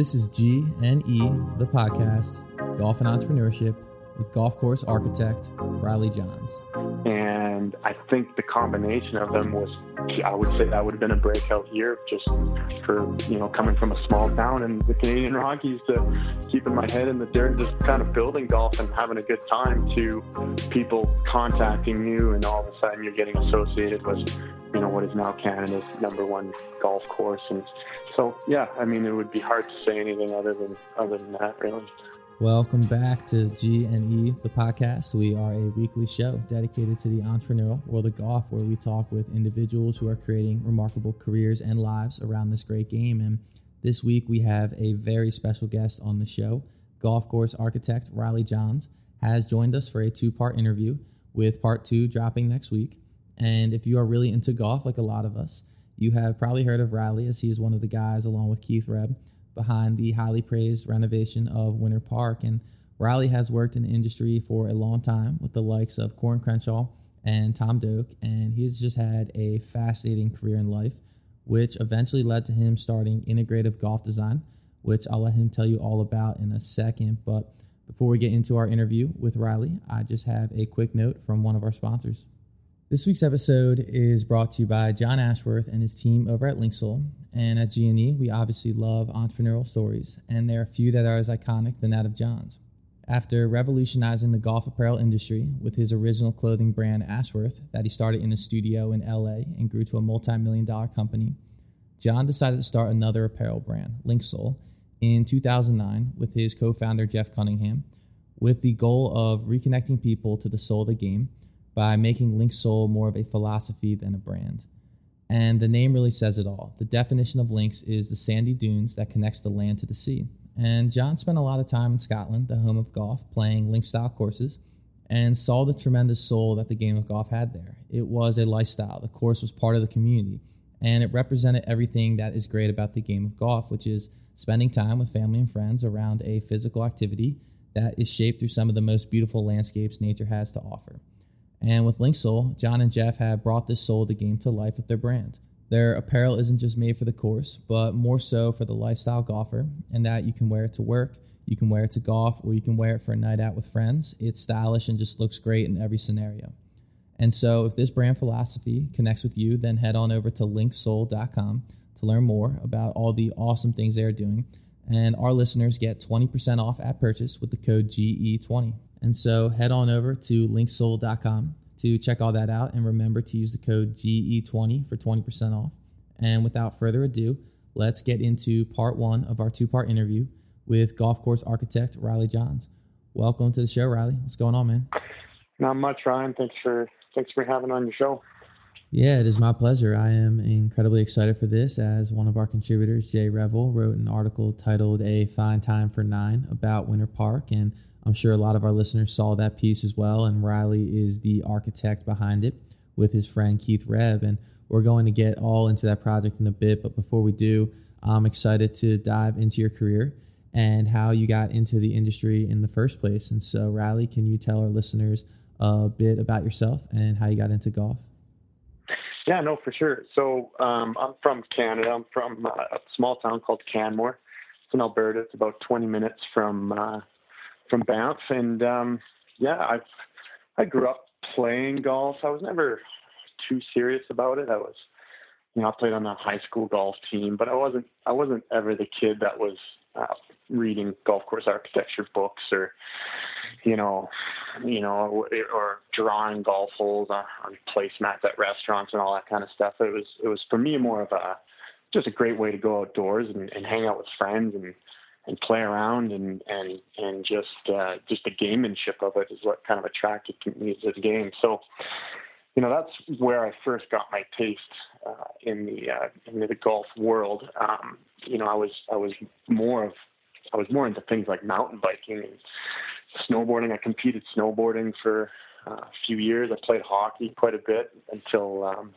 This is G and E, the podcast, Golf and Entrepreneurship, with golf course architect Riley Johns. And I think the combination of them was, I would say that would have been a breakout year just for, you know, coming from a small town in the Canadian Rockies to keeping my head in the dirt just kind of building golf and having a good time to people contacting you and all of a sudden you're getting associated with, you know, what is now Canada's number one golf course. And so, yeah, I mean, it would be hard to say anything other than, other than that, really. Welcome back to G and E, the podcast. We are a weekly show dedicated to the entrepreneurial world of golf, where we talk with individuals who are creating remarkable careers and lives around this great game. And this week we have a very special guest on the show. Golf course architect Riley Johns has joined us for a two-part interview, with part two dropping next week. And if you are really into golf, like a lot of us, you have probably heard of Riley, as he is one of the guys, along with Keith Rhebb behind the highly praised renovation of Winter Park. And Riley has worked in the industry for a long time with the likes of Coore and Crenshaw and Tom Doak, and he's just had a fascinating career in life, which eventually led to him starting integrative golf design, which I'll let him tell you all about in a second. But before we get into our interview with Riley, I just have a quick note from one of our sponsors. This week's episode is brought to you by John Ashworth and his team over at Linksoul. And at G&E, we obviously love entrepreneurial stories, and there are few that are as iconic than that of John's. After revolutionizing the golf apparel industry with his original clothing brand Ashworth that he started in a studio in LA and grew to a multi-million dollar company, John decided to start another apparel brand, Linksoul, in 2009 with his co-founder Jeff Cunningham, with the goal of reconnecting people to the soul of the game – by making Linksoul more of a philosophy than a brand. And the name really says it all. The definition of links is the sandy dunes that connects the land to the sea. And John spent a lot of time in Scotland, the home of golf, playing link style courses and saw the tremendous soul that the game of golf had there. It was a lifestyle. The course was part of the community, and it represented everything that is great about the game of golf, which is spending time with family and friends around a physical activity that is shaped through some of the most beautiful landscapes nature has to offer. And with Linksoul, John and Jeff have brought this soul of the game to life with their brand. Their apparel isn't just made for the course, but more so for the lifestyle golfer, and that you can wear it to work, you can wear it to golf, or you can wear it for a night out with friends. It's stylish and just looks great in every scenario. And so, if this brand philosophy connects with you, then head on over to linksoul.com to learn more about all the awesome things they are doing. And our listeners get 20% off at purchase with the code GE20. And so head on over to linksoul.com to check all that out. And remember to use the code GE20 for 20% off. And without further ado, let's get into part one of our two part interview with golf course architect Riley Johns. Welcome to the show, Riley. What's going on, man? Not much, Ryan. Thanks for thanks for having on your show. Yeah, it is my pleasure. I am incredibly excited for this as one of our contributors, Jay Revell, wrote an article titled A Fine Time for Nine about Winter Park. And I'm sure a lot of our listeners saw that piece as well. And Riley is the architect behind it with his friend Keith Rhebb. And we're going to get all into that project in a bit. But before we do, I'm excited to dive into your career and how you got into the industry in the first place. And so, Riley, can you tell our listeners a bit about yourself and how you got into golf? Yeah, no, for sure. So um, I'm from Canada. I'm from uh, a small town called Canmore. It's in Alberta. It's about 20 minutes from uh, from Banff, and um, yeah, I I grew up playing golf. I was never too serious about it. I was, you know, I played on a high school golf team, but I wasn't I wasn't ever the kid that was uh, reading golf course architecture books or you know, you know, or drawing golf holes on, on placemats at restaurants and all that kind of stuff. It was it was for me more of a just a great way to go outdoors and, and hang out with friends and and play around and and and just uh, just the gamemanship of it is what kind of attracted me to the game. So, you know, that's where I first got my taste uh, in the uh, in the golf world. Um, you know, I was I was more of I was more into things like mountain biking and snowboarding. I competed snowboarding for uh, a few years. I played hockey quite a bit until um,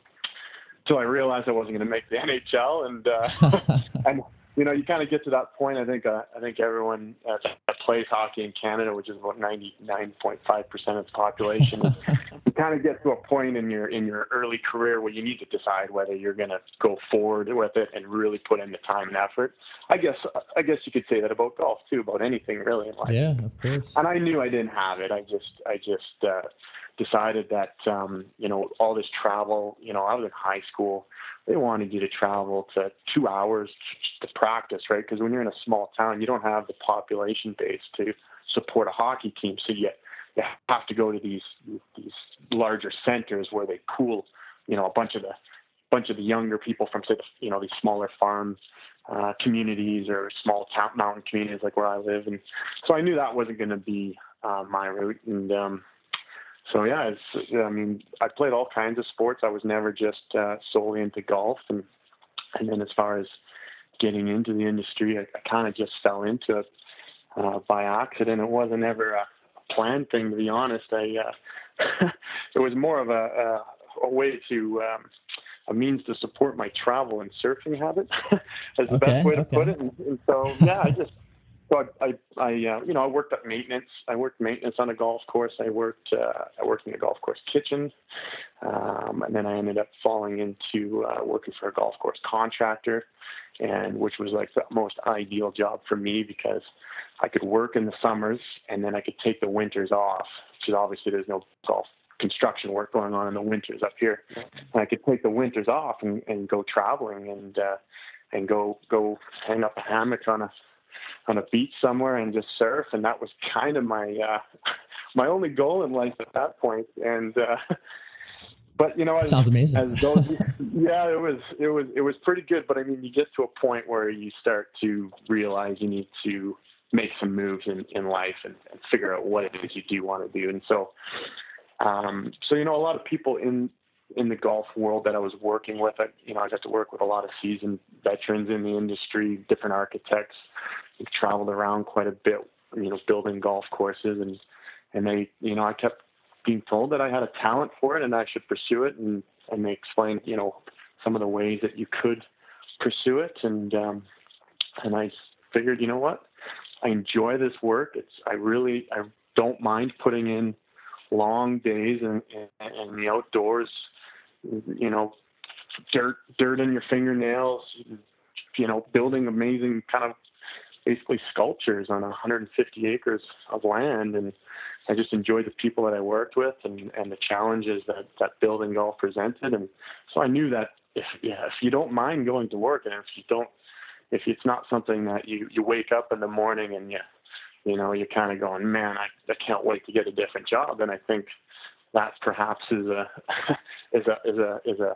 until I realized I wasn't going to make the NHL and uh, and you know, you kind of get to that point. I think uh, I think everyone that plays hockey in Canada, which is about ninety nine point five percent of the population, is kind of get to a point in your in your early career where you need to decide whether you're going to go forward with it and really put in the time and effort. I guess I guess you could say that about golf too, about anything really in life. Yeah, of course. And I knew I didn't have it. I just I just uh, decided that um, you know all this travel. You know, I was in high school. They wanted you to travel to two hours to practice, right? Because when you're in a small town, you don't have the population base to support a hockey team, so you you have to go to these these larger centers where they pool, you know, a bunch of the bunch of the younger people from say, you know, these smaller farms uh, communities or small town mountain communities like where I live, and so I knew that wasn't going to be uh, my route. And um, so yeah, it's, I mean, I played all kinds of sports. I was never just uh, solely into golf, and and then as far as getting into the industry, I, I kind of just fell into it uh, by accident. It wasn't ever a planned thing, to be honest. I uh, it was more of a, a, a way to um, a means to support my travel and surfing habit. That's the okay, best way to okay. put it. And, and, so yeah, I just so I I, I uh, you know I worked at maintenance. I worked maintenance on a golf course. I worked uh, I worked in the golf course kitchen, um, and then I ended up falling into uh, working for a golf course contractor, and which was like the most ideal job for me because I could work in the summers and then I could take the winters off. Because obviously there's no golf construction work going on in the winters up here. And I could take the winters off and, and go traveling and uh, and go go hang up a hammock on a on a beach somewhere and just surf. And that was kind of my uh, my only goal in life at that point. And uh, but you know, as, sounds amazing. As those, yeah, it was it was it was pretty good. But I mean, you get to a point where you start to realize you need to make some moves in, in life and, and figure out what it is you do want to do. And so, um, so you know, a lot of people in in the golf world that I was working with, I, you know, I got to work with a lot of seasoned veterans in the industry, different architects. We've traveled around quite a bit, you know, building golf courses, and and they, you know, I kept being told that I had a talent for it and I should pursue it, and and they explained, you know, some of the ways that you could pursue it, and um, and I figured, you know what, I enjoy this work. It's I really I don't mind putting in long days and in, the outdoors. You know, dirt dirt in your fingernails. You know, building amazing kind of basically sculptures on 150 acres of land and I just enjoyed the people that I worked with and, and the challenges that, that building golf presented. And so I knew that if, yeah, if you don't mind going to work and if you don't if it's not something that you you wake up in the morning and you you know you're kind of going man I, I can't wait to get a different job And I think that perhaps is a is a is a is a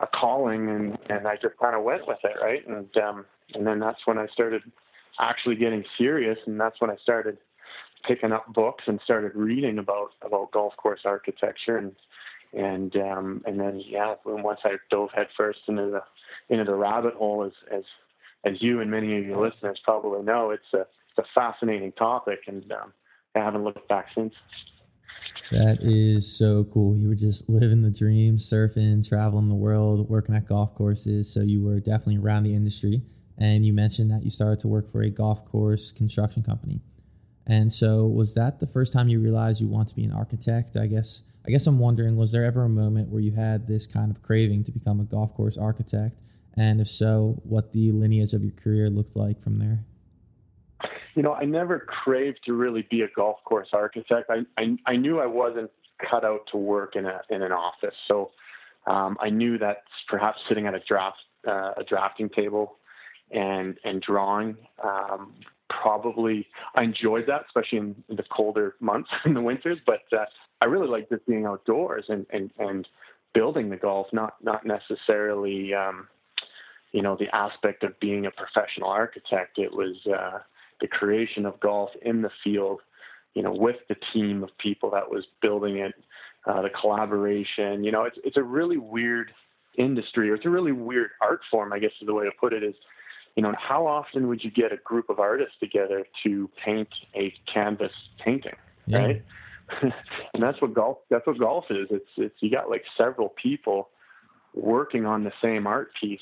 a calling and and I just kind of went with it right and um and then that's when I started actually getting serious and that's when I started picking up books and started reading about about golf course architecture and and um and then yeah once I dove headfirst into the into the rabbit hole as as as you and many of your listeners probably know, it's a, it's a fascinating topic, and um, I haven't looked back since. That is so cool. You were just living the dream, surfing, traveling the world, working at golf courses. So you were definitely around the industry. And you mentioned that you started to work for a golf course construction company. And so was that the first time you realized you want to be an architect? I guess I guess I'm wondering, was there ever a moment where you had this kind of craving to become a golf course architect? And if so, what the lineage of your career looked like from there? You know, I never craved to really be a golf course architect. I, I, I knew I wasn't cut out to work in a in an office, so um, I knew that perhaps sitting at a draft uh, a drafting table and and drawing um, probably I enjoyed that, especially in, the colder months in the winters. But uh, I really liked just being outdoors and and and building the golf, not not necessarily um, you know, the aspect of being a professional architect. It was uh, the creation of golf in the field, you know, with the team of people that was building it, uh, the collaboration. You know, it's it's a really weird industry, or it's a really weird art form. I guess is the way to put it. Is you know, how often would you get a group of artists together to paint a canvas painting, yeah. right? and that's what golf. That's what golf is. It's it's you got like several people working on the same art piece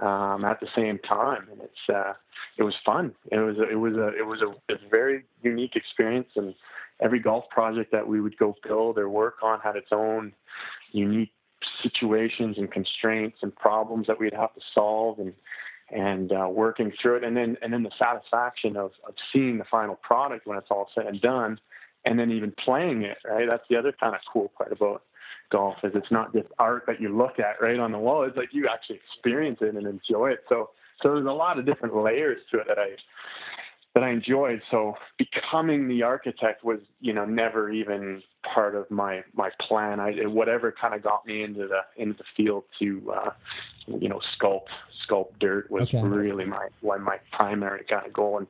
um, at the same time, and it's uh, it was fun. It was it was a it was a, a very unique experience, and every golf project that we would go build or work on had its own unique situations and constraints and problems that we'd have to solve and and uh, working through it and then and then the satisfaction of, of seeing the final product when it's all said and done and then even playing it right that's the other kind of cool part about golf is it's not just art that you look at right on the wall it's like you actually experience it and enjoy it so so there's a lot of different layers to it that i that I enjoyed. So becoming the architect was, you know, never even part of my my plan. I whatever kind of got me into the into the field to, uh, you know, sculpt sculpt dirt was okay. really my one my primary kind of goal. And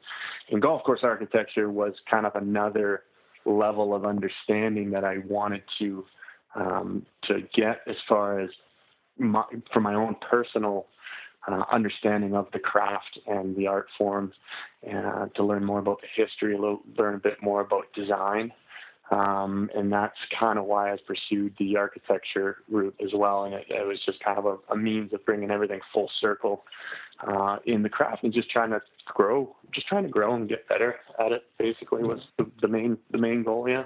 in golf course architecture was kind of another level of understanding that I wanted to um, to get as far as my, for my own personal uh, understanding of the craft and the art forms, uh, to learn more about the history, a little, learn a bit more about design. Um, and that's kind of why I pursued the architecture route as well. And it, it was just kind of a, a, means of bringing everything full circle uh, in the craft and just trying to grow, just trying to grow and get better at it. Basically, was the, the main the main goal. Yeah.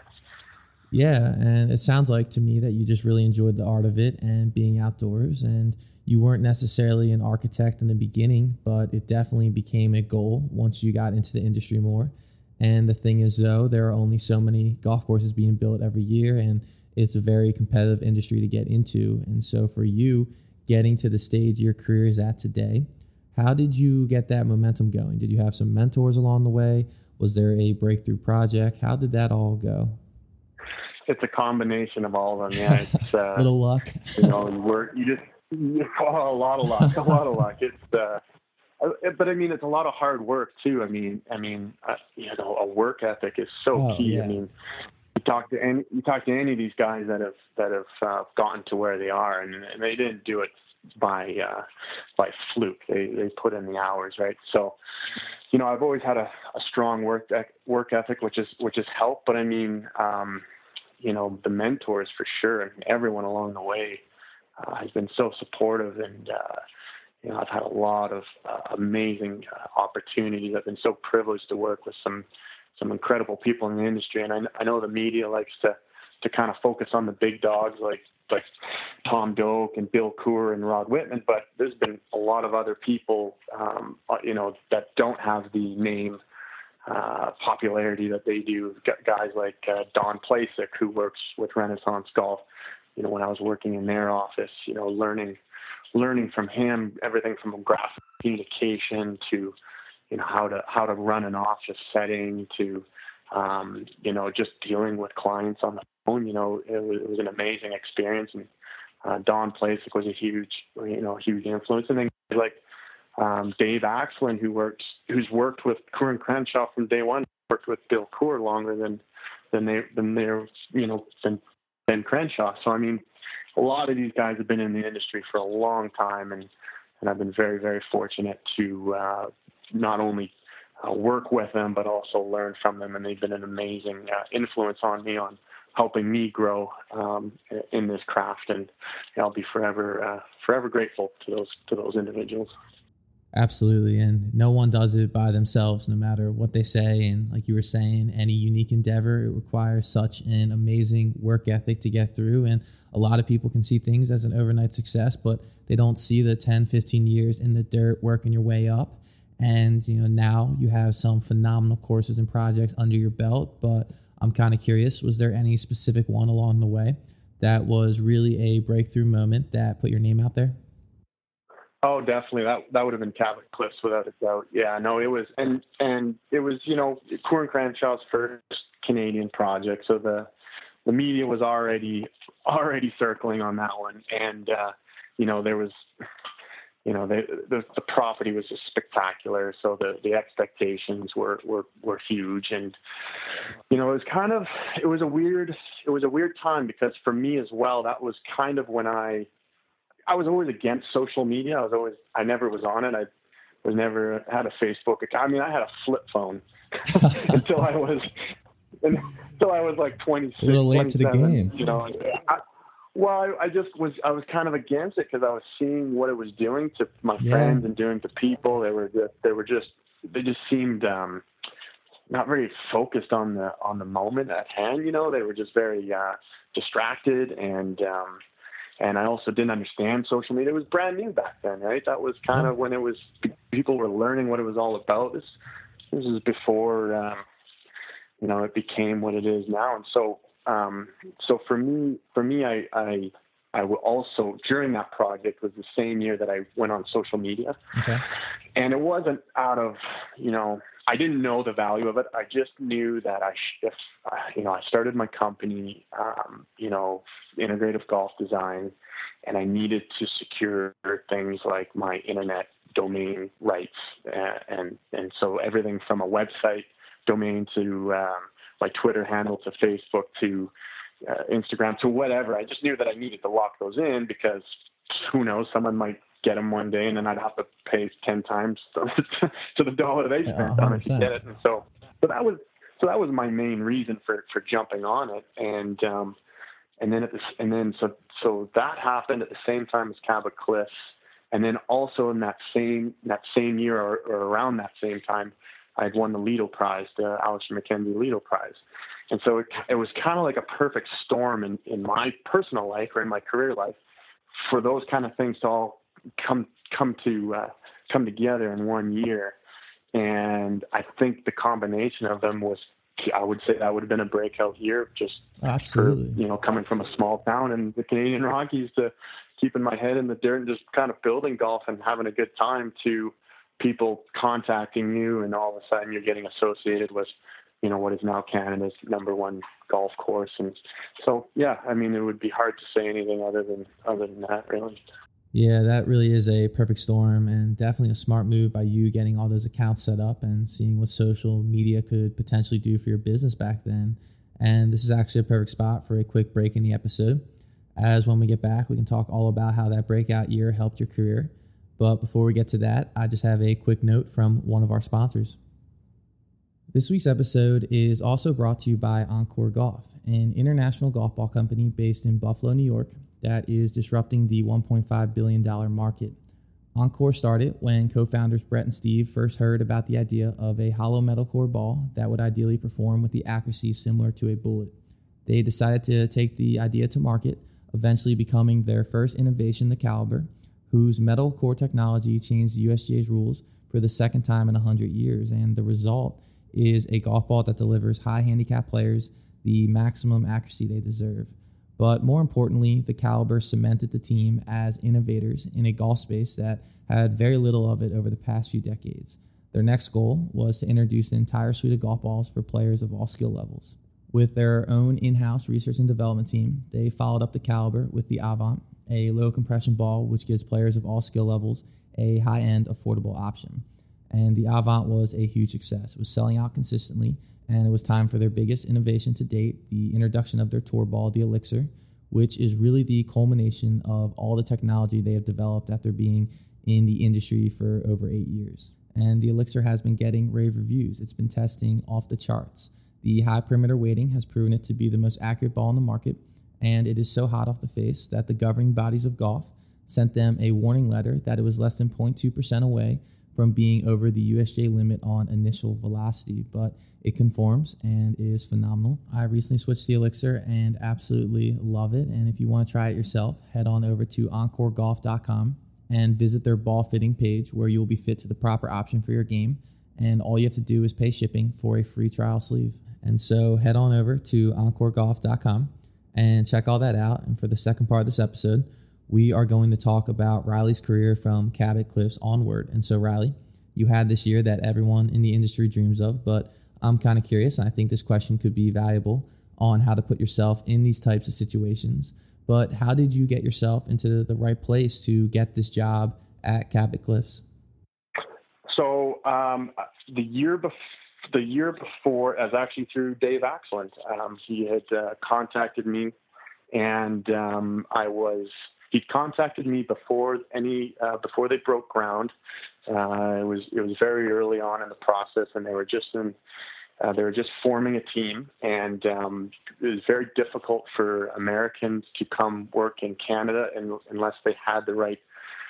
Yeah, and it sounds like to me that you just really enjoyed the art of it and being outdoors and you weren't necessarily an architect in the beginning, but it definitely became a goal once you got into the industry more. And the thing is, though, there are only so many golf courses being built every year, and it's a very competitive industry to get into. And so, for you, getting to the stage your career is at today, how did you get that momentum going? Did you have some mentors along the way? Was there a breakthrough project? How did that all go? It's a combination of all of them. Yeah, it's uh, little luck. you know, work. You just Oh, a lot of luck, a lot of luck. It's, uh, but I mean, it's a lot of hard work too. I mean, I mean, uh, you know, a work ethic is so oh, key. Yeah. I mean, you talk to any, you talk to any of these guys that have that have uh, gotten to where they are, and, and they didn't do it by uh, by fluke. They they put in the hours, right? So, you know, I've always had a, a strong work work ethic, which is which has helped. But I mean, um, you know, the mentors for sure, and everyone along the way uh, has been so supportive and uh, you know I've had a lot of uh, amazing uh, opportunities. I've been so privileged to work with some some incredible people in the industry, and I, I know the media likes to to kind of focus on the big dogs like like Tom Doak and Bill Coore and Rod Whitman, but there's been a lot of other people, um, uh, you know, that don't have the name uh, popularity that they do. Guys like uh, Don Placek, who works with Renaissance Golf, you know, when I was working in their office, you know, learning, learning from him everything from graphic communication to, you know, how to how to run an office setting to, um, you know, just dealing with clients on the phone. You know, it was, it was an amazing experience, and uh, Don Placek was a huge, you know, huge influence. And then like um, Dave Axland, who worked, who's worked with Coore and Crenshaw from day one, worked with Bill Coore longer than than they than they're you know than Ben Crenshaw. So I mean, a lot of these guys have been in the industry for a long time, and and I've been very very fortunate to uh, not only uh, work with them but also learn from them, and they've been an amazing uh, influence on me on helping me grow um, in this craft, and I'll be forever uh, forever grateful to those to those individuals. Absolutely. And no one does it by themselves, no matter what they say. And like you were saying, any unique endeavor, it requires such an amazing work ethic to get through. And a lot of people can see things as an overnight success, but they don't see the 10, 15 years in the dirt working your way up. And, you know, now you have some phenomenal courses and projects under your belt. But I'm kind of curious, was there any specific one along the way that was really a breakthrough moment that put your name out there? Oh, definitely. That that would have been Cabot Cliffs without a doubt. Yeah, no, it was, and and it was, you know, Coore and Crenshaw's first Canadian project, so the the media was already already circling on that one, and uh, you know there was, you know, the, the the property was just spectacular, so the the expectations were were were huge, and you know it was kind of it was a weird it was a weird time because for me as well that was kind of when I I was always against social media. I was always I never was on it. I was never had a Facebook account. I mean, I had a flip phone until I was until I was like 26. A little late to the game. You know, I, Well, I, I just was I was kind of against it because I was seeing what it was doing to my Yeah. friends and doing to people. They were just, they were just they just seemed um, not very focused on the on the moment at hand. You know, they were just very uh, distracted and. Um, and I also didn't understand social media. It was brand new back then, right? That was kind of when it was people were learning what it was all about. This this is before um, you know it became what it is now. And so um, so for me, for me, I I I also during that project was the same year that I went on social media, Okay. and it wasn't out of you know I didn't know the value of it. I just knew that I if uh, you know I started my company, um, you know, integrative golf design, and I needed to secure things like my internet domain rights, uh, and and so everything from a website domain to um, my Twitter handle to Facebook to uh, Instagram to whatever. I just knew that I needed to lock those in because who knows, someone might get them one day and then I'd have to pay 10 times to the dollar they Yeah, spent on it to get it. And so, so that was, so that was my main reason for, for jumping on it. And, um, and then at this, and then so, so that happened at the same time as Cabot Cliffs. And then also in that same, that same year or, or around that same time, I had won the Lido Prize, the Alister MacKenzie Lido Prize. And so it, it was kind of like a perfect storm in, in my personal life or in my career life for those kind of things to all come come to uh, come together in one year. And I think the combination of them was, I would say that would have been a breakout year, just Absolutely. for you know coming from a small town in the Canadian Rockies to keeping my head in the dirt and just kind of building golf and having a good time to people contacting you and all of a sudden you're getting associated with you know what is now Canada's number one golf course and so yeah I mean it would be hard to say anything other than other than that really Yeah, that really is a perfect storm and definitely a smart move by you getting all those accounts set up and seeing what social media could potentially do for your business back then. And this is actually a perfect spot for a quick break in the episode. As when we get back, we can talk all about how that breakout year helped your career. But before we get to that, I just have a quick note from one of our sponsors. This week's episode is also brought to you by OnCore Golf, an international golf ball company based in Buffalo, New York, that is disrupting the $1.5 billion market. Encore started when co founders Brett and Steve first heard about the idea of a hollow metal core ball that would ideally perform with the accuracy similar to a bullet. They decided to take the idea to market, eventually becoming their first innovation, the Caliber, whose metal core technology changed the USGA's rules for the second time in 100 years. And the result is a golf ball that delivers high handicap players the maximum accuracy they deserve. But more importantly, the Caliber cemented the team as innovators in a golf space that had very little of it over the past few decades. Their next goal was to introduce an entire suite of golf balls for players of all skill levels. With their own in house research and development team, they followed up the Caliber with the Avant, a low compression ball which gives players of all skill levels a high end, affordable option. And the Avant was a huge success. It was selling out consistently, and it was time for their biggest innovation to date the introduction of their tour ball, the Elixir, which is really the culmination of all the technology they have developed after being in the industry for over eight years. And the Elixir has been getting rave reviews. It's been testing off the charts. The high perimeter weighting has proven it to be the most accurate ball in the market, and it is so hot off the face that the governing bodies of golf sent them a warning letter that it was less than 0.2% away from being over the USGA limit on initial velocity, but it conforms and is phenomenal. I recently switched to the Elixir and absolutely love it. And if you want to try it yourself, head on over to oncoregolf.com and visit their ball fitting page where you will be fit to the proper option for your game. And all you have to do is pay shipping for a free trial sleeve. And so head on over to oncoregolf.com and check all that out. And for the second part of this episode, we are going to talk about Riley's career from Cabot Cliffs onward. And so, Riley, you had this year that everyone in the industry dreams of, but I'm kind of curious, and I think this question could be valuable on how to put yourself in these types of situations. But how did you get yourself into the right place to get this job at Cabot Cliffs? So um, the year before. The year before, as actually through Dave Axland, um, he had uh, contacted me, and um, I was he contacted me before any uh, before they broke ground. Uh, it was it was very early on in the process, and they were just in uh, they were just forming a team, and um, it was very difficult for Americans to come work in Canada unless they had the right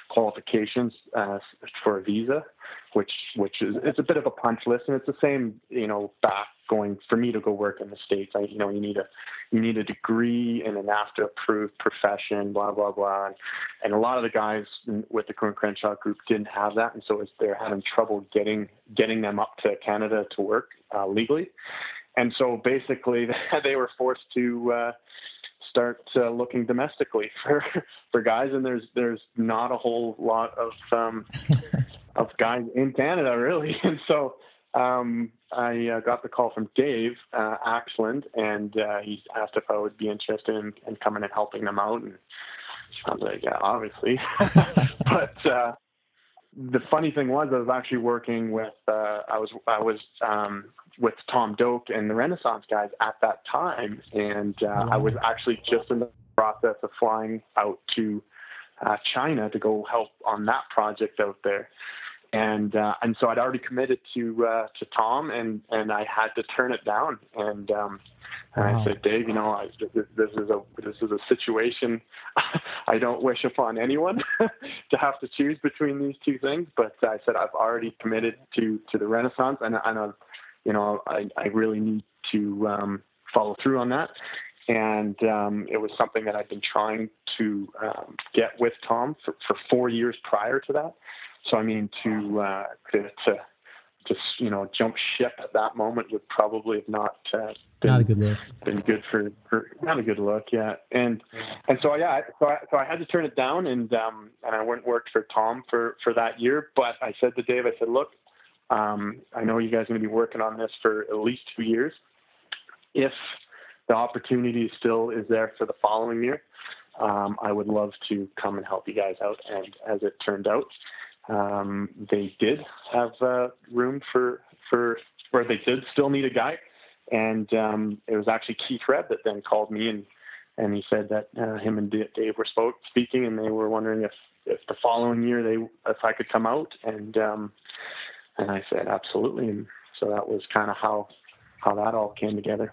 qualifications uh, for a visa, which which is it's a bit of a punch list, and it's the same you know back going for me to go work in the states. I you know you need a you need a degree in an after approved profession, blah blah blah, and, and a lot of the guys with the Coore and Crenshaw group didn't have that, and so they're having trouble getting getting them up to Canada to work uh, legally, and so basically they were forced to. Uh, start uh, looking domestically for for guys, and there's there's not a whole lot of um, of guys in Canada really, and so um, I uh, got the call from Dave uh, Axland, and uh, he asked if I would be interested in, in coming and helping them out, and I was like, yeah, obviously, but. Uh, the funny thing was, I was actually working with uh, I was I was um, with Tom Doak and the Renaissance guys at that time, and uh, I was actually just in the process of flying out to uh, China to go help on that project out there, and uh, and so I'd already committed to uh, to Tom, and and I had to turn it down, and um, and wow. I said, Dave, you know, I, this, this is a this is a situation I don't wish upon anyone to have to choose between these two things. But I said I've already committed to to the Renaissance, and and I've you know, I, I really need to um, follow through on that. And um, it was something that I'd been trying to um, get with Tom for, for four years prior to that. So I mean, to uh, to, to just you know jump ship at that moment would probably have not uh, been not a good look. Been good for, for not a good look, yeah. And and so yeah, so I, so I had to turn it down, and um and I went and worked for Tom for for that year. But I said to Dave, I said, look, um, I know you guys are going to be working on this for at least two years. If the opportunity still is there for the following year, um, I would love to come and help you guys out. And as it turned out, um, they did have uh, room for for where they did still need a guy, and um, it was actually Keith Rhebb that then called me and and he said that uh, him and Dave were spoke, speaking, and they were wondering if if the following year they if I could come out and um, and I said, absolutely. And so that was kind of how, how that all came together.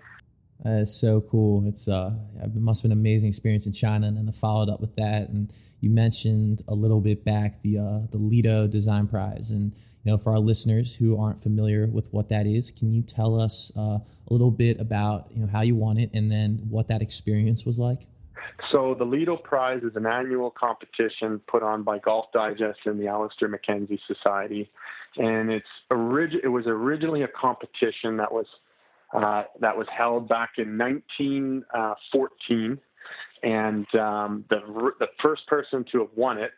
That is so cool. It's uh, it must have been an amazing experience in China, and then followed up with that. And you mentioned a little bit back the uh, the Lido Design Prize, and you know, for our listeners who aren't familiar with what that is, can you tell us uh, a little bit about you know how you won it, and then what that experience was like? So the Lido Prize is an annual competition put on by Golf Digest and the Alister MacKenzie Society. And it's orig- it was originally a competition that was uh, that was held back in 1914, and um, the the first person to have won it,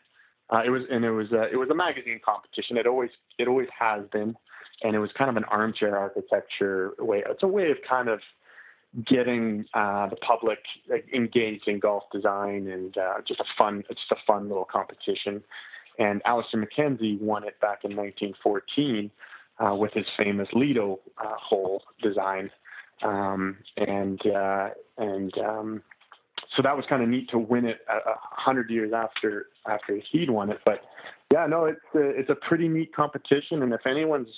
uh, it was and it was a, it was a magazine competition. It always it always has been, and it was kind of an armchair architecture way. It's a way of kind of getting uh, the public engaged in golf design and uh, just a fun, just a fun little competition. And Alister MacKenzie won it back in 1914 uh, with his famous Lido uh, hole design. Um, and uh, and um, so that was kind of neat to win it a, hundred years after after he'd won it. But yeah, no, it's a, it's a pretty neat competition, and if anyone's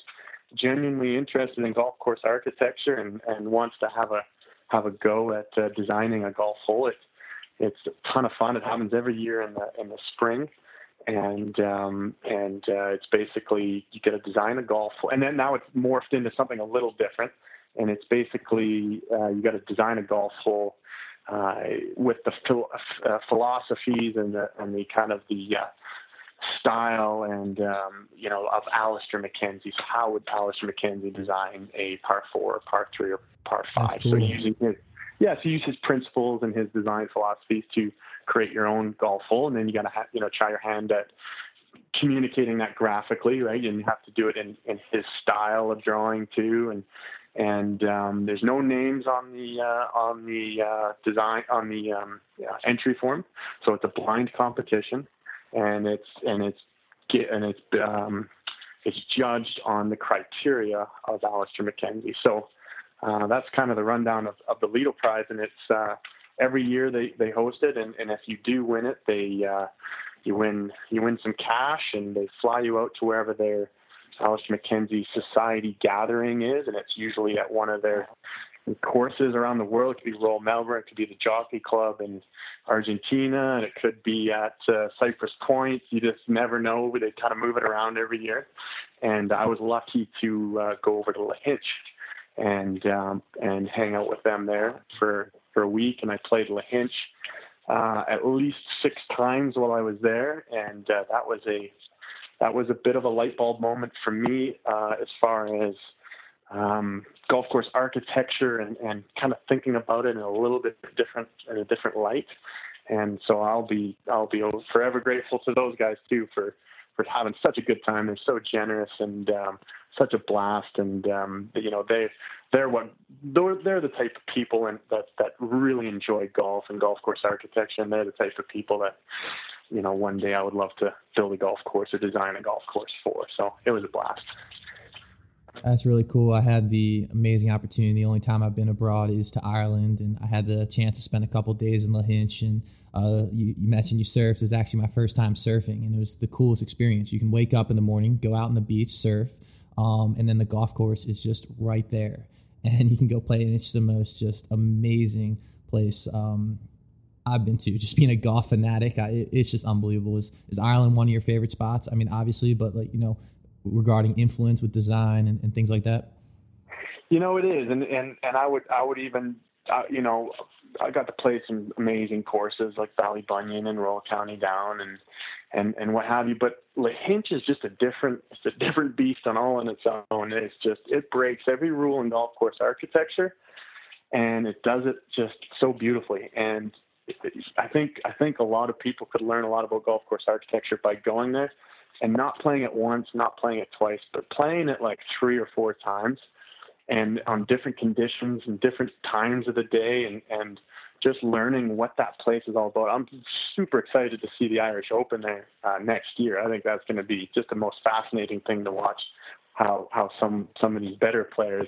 genuinely interested in golf course architecture and, and wants to have a have a go at uh, designing a golf hole, it's it's a ton of fun. It happens every year in the in the spring and um, and uh, it's basically you get to design a golf, hole. and then now it's morphed into something a little different, and it's basically uh, you got to design a golf hole uh, with the phil- uh, philosophies and the and the kind of the uh, style and um, you know of Alister MacKenzie. So how would Alister MacKenzie design a par four, or par three, or par five? Cool. So using his yeah, so he uses principles and his design philosophies to create your own golf hole, and then you got to ha- you know try your hand at communicating that graphically, right? And you have to do it in, in his style of drawing too, and and um, there's no names on the uh, on the uh, design on the um, yeah, entry form, so it's a blind competition, and it's and it's and it's um, it's judged on the criteria of Alister MacKenzie. So uh, that's kind of the rundown of, of the Lido Prize, and it's uh, every year they, they host it, and, and if you do win it, they uh, you win you win some cash, and they fly you out to wherever they're Alister MacKenzie Society gathering is, and it's usually at one of their courses around the world. It could be Royal Melbourne, it could be the Jockey Club in Argentina, and it could be at uh, Cypress Point. You just never know. They kind of move it around every year. And I was lucky to uh, go over to Lahinch and um, and hang out with them there for for a week. And I played Lahinch uh, at least six times while I was there, and uh, that was a that was a bit of a light bulb moment for me uh, as far as um, golf course architecture and, and kind of thinking about it in a little bit different in a different light. And so I'll be I'll be forever grateful to those guys too for for having such a good time. They're so generous and um, such a blast, and um, you know they they're what they're they're the type of people and that that really enjoy golf and golf course architecture, and they're the type of people that you know one day I would love to build a golf course or design a golf course for. So it was a blast. That's really cool. I had the amazing opportunity. The only time I've been abroad is to Ireland, and I had the chance to spend a couple days in Lahinch. And uh, you, you, mentioned you surfed. It was actually my first time surfing, and it was the coolest experience. You can wake up in the morning, go out on the beach, surf, um, and then the golf course is just right there, and you can go play. And it's the most just amazing place um, I've been to. Just being a golf fanatic, I, it's just unbelievable. Is is Ireland one of your favorite spots? I mean, obviously, but like you know, regarding influence with design and, and things like that? You know, it is, and and and I would I would even uh, you know I got to play some amazing courses like Ballybunion and Royal County Down and and and what have you. But Lahinch is just a different it's a different beast on all on its own. It's just it breaks every rule in golf course architecture, and it does it just so beautifully. And I think I think a lot of people could learn a lot about golf course architecture by going there and not playing it once, not playing it twice, but playing it like three or four times and on different conditions and different times of the day and, and just learning what that place is all about. I'm super excited to see the Irish Open there uh, next year. I think that's going to be just the most fascinating thing to watch. How how some some of these better players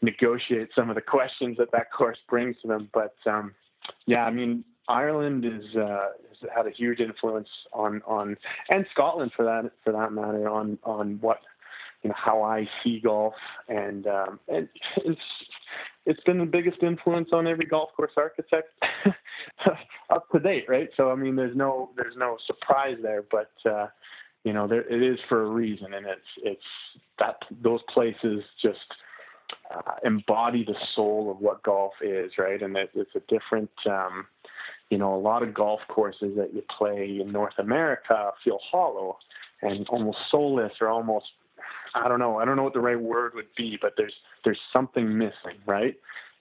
negotiate some of the questions that that course brings to them. But um, yeah, I mean Ireland is uh, has had a huge influence on on and Scotland for that for that matter on on what you know how I see golf and um, and it's it's been the biggest influence on every golf course architect up to date, right? So I mean, there's no there's no surprise there, but uh, you know there, it is for a reason, and it's it's that those places just uh, embody the soul of what golf is, right? And it, it's a different um, you know, a lot of golf courses that you play in North America feel hollow and almost soulless or almost I don't know, I don't know what the right word would be, but there's there's something missing, right?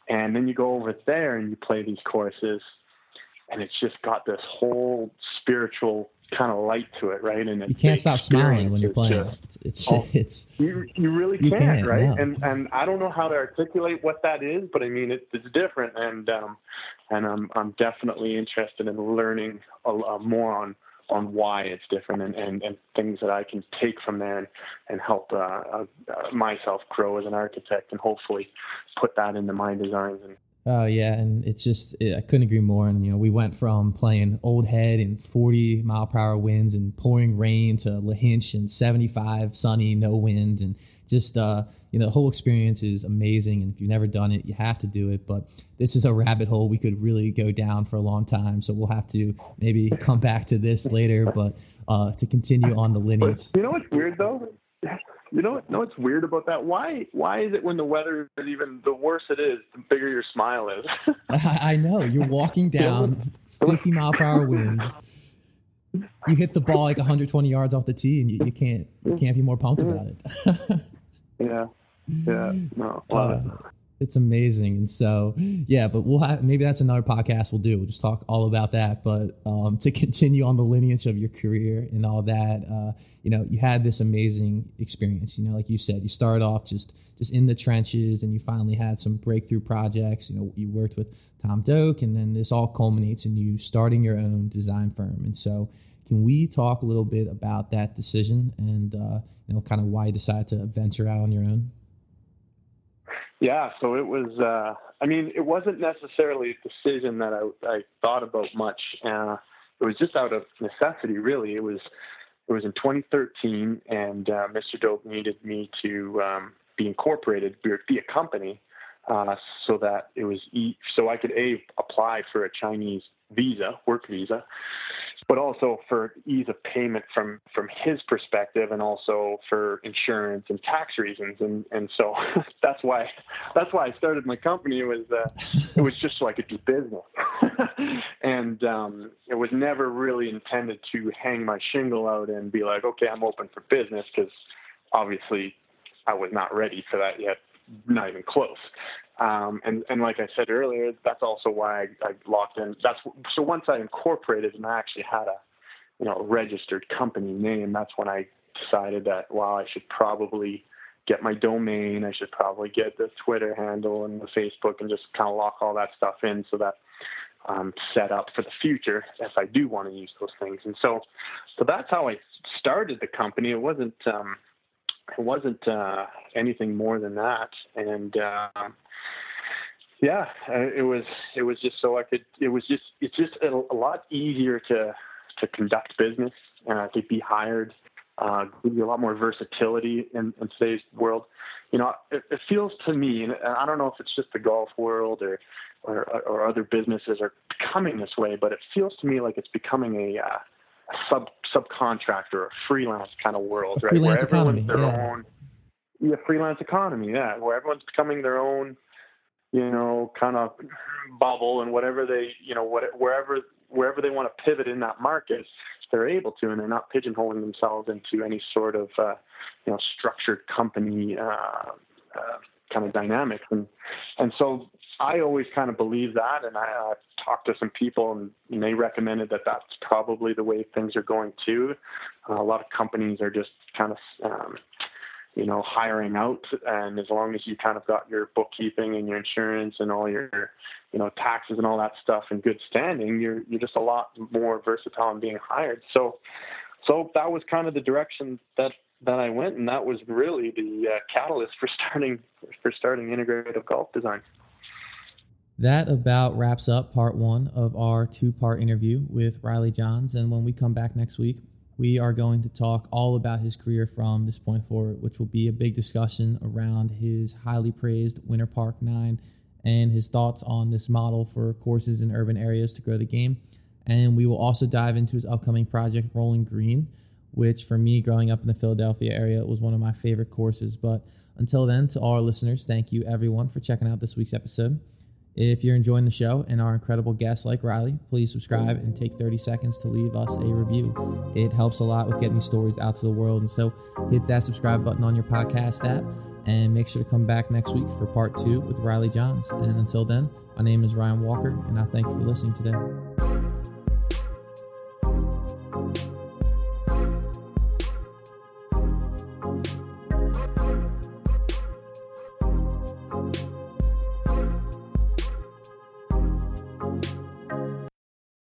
And then you go over there and you play these courses and it's just got this whole spiritual kind of light to it, right? And you can't stop smiling when you're playing. Just, it's it's, oh, it's you, you really you can't, can't, right? No. And and I don't know how to articulate what that is, but I mean it, it's different, and um, and I'm I'm definitely interested in learning a, a more on on why it's different and, and, and things that I can take from there and, and help uh, uh, myself grow as an architect and hopefully put that into my designs and Oh yeah, and it's just it, I couldn't agree more. And you know, we went from playing Old Head and 40 mile per hour winds and pouring rain to Lahinch and 75 sunny, no wind, and just uh, you know, the whole experience is amazing. And if you've never done it, you have to do it. But this is a rabbit hole we could really go down for a long time. So we'll have to maybe come back to this later. But uh, to continue on the lineage, you know what's weird though you know, what, know what's weird about that? Why why is it when the weather is even the worse it is, the bigger your smile is? I know. You're walking down 50 mile per hour winds. You hit the ball like 120 yards off the tee, and you, you can't you can't be more pumped about it. yeah, yeah, no, uh, it's amazing. And so, yeah, but we'll have maybe that's another podcast we'll do. We'll just talk all about that. But um, to continue on the lineage of your career and all that, uh, you know, you had this amazing experience. You know, like you said, you started off just just in the trenches, and you finally had some breakthrough projects. You know, you worked with Tom Doak, and then this all culminates in you starting your own design firm. And so, can we talk a little bit about that decision and uh, you know, kind of why you decided to venture out on your own? Yeah, so it was. Uh, I mean, it wasn't necessarily a decision that I, I thought about much. Uh, it was just out of necessity, really. It was it was in 2013, and uh, Mr. Doak needed me to um, be incorporated, be a company, uh, so that it was e- so I could a apply for a Chinese visa, work visa, but also for ease of payment from from his perspective, and also for insurance and tax reasons, and and so that's why that's why I started my company. Was uh, it was just so I could do business, and um, it was never really intended to hang my shingle out and be like, okay, I'm open for business, because obviously I was not ready for that yet, not even close. Um, and, and like I said earlier, that's also why I, I locked in. That's so once I incorporated and I actually had a, you know, registered company name, that's when I decided that, wow, I should probably get my domain. I should probably get the Twitter handle and the Facebook and just kind of lock all that stuff in so that I'm set up for the future if I do want to use those things. And so, so that's how I started the company. It wasn't, um, it wasn't uh, anything more than that. And um, yeah, uh, it was it was just so I could. It was just it's just a, a lot easier to to conduct business uh, to be hired. Uh, give you a lot more versatility in, in today's world. You know, it, it feels to me, and I don't know if it's just the golf world or, or or other businesses are becoming this way, but it feels to me like it's becoming a uh, sub subcontractor or freelance kind of world, a right? Freelance where everyone's their yeah. own yeah, freelance economy, yeah, where everyone's becoming their own, you know, kind of bubble and whatever they, you know, what wherever wherever they want to pivot in that market, they're able to, and they're not pigeonholing themselves into any sort of, uh, you know, structured company uh, uh, kind of dynamics, and and so I always kind of believe that, and I uh, talked to some people, and, and they recommended that that's probably the way things are going too. Uh, a lot of companies are just kind of, um, you know, hiring out, and as long as you kind of got your bookkeeping and your insurance and all your, you know, taxes and all that stuff in good standing, you're you're just a lot more versatile in being hired. So, so that was kind of the direction that that I went, and that was really the uh, catalyst for starting for starting integrative golf design. That about wraps up part one of our two part interview with Riley Johns. And when we come back next week, we are going to talk all about his career from this point forward, which will be a big discussion around his highly praised Winter Park 9 and his thoughts on this model for courses in urban areas to grow the game. And we will also dive into his upcoming project, Rolling Green, which for me, growing up in the Philadelphia area, was one of my favorite courses. But until then, to all our listeners, thank you everyone for checking out this week's episode. If you're enjoying the show and our incredible guests like Riley, please subscribe and take 30 seconds to leave us a review. It helps a lot with getting these stories out to the world. And so hit that subscribe button on your podcast app and make sure to come back next week for part two with Riley Johns. And until then, my name is Ryan Walker, and I thank you for listening today.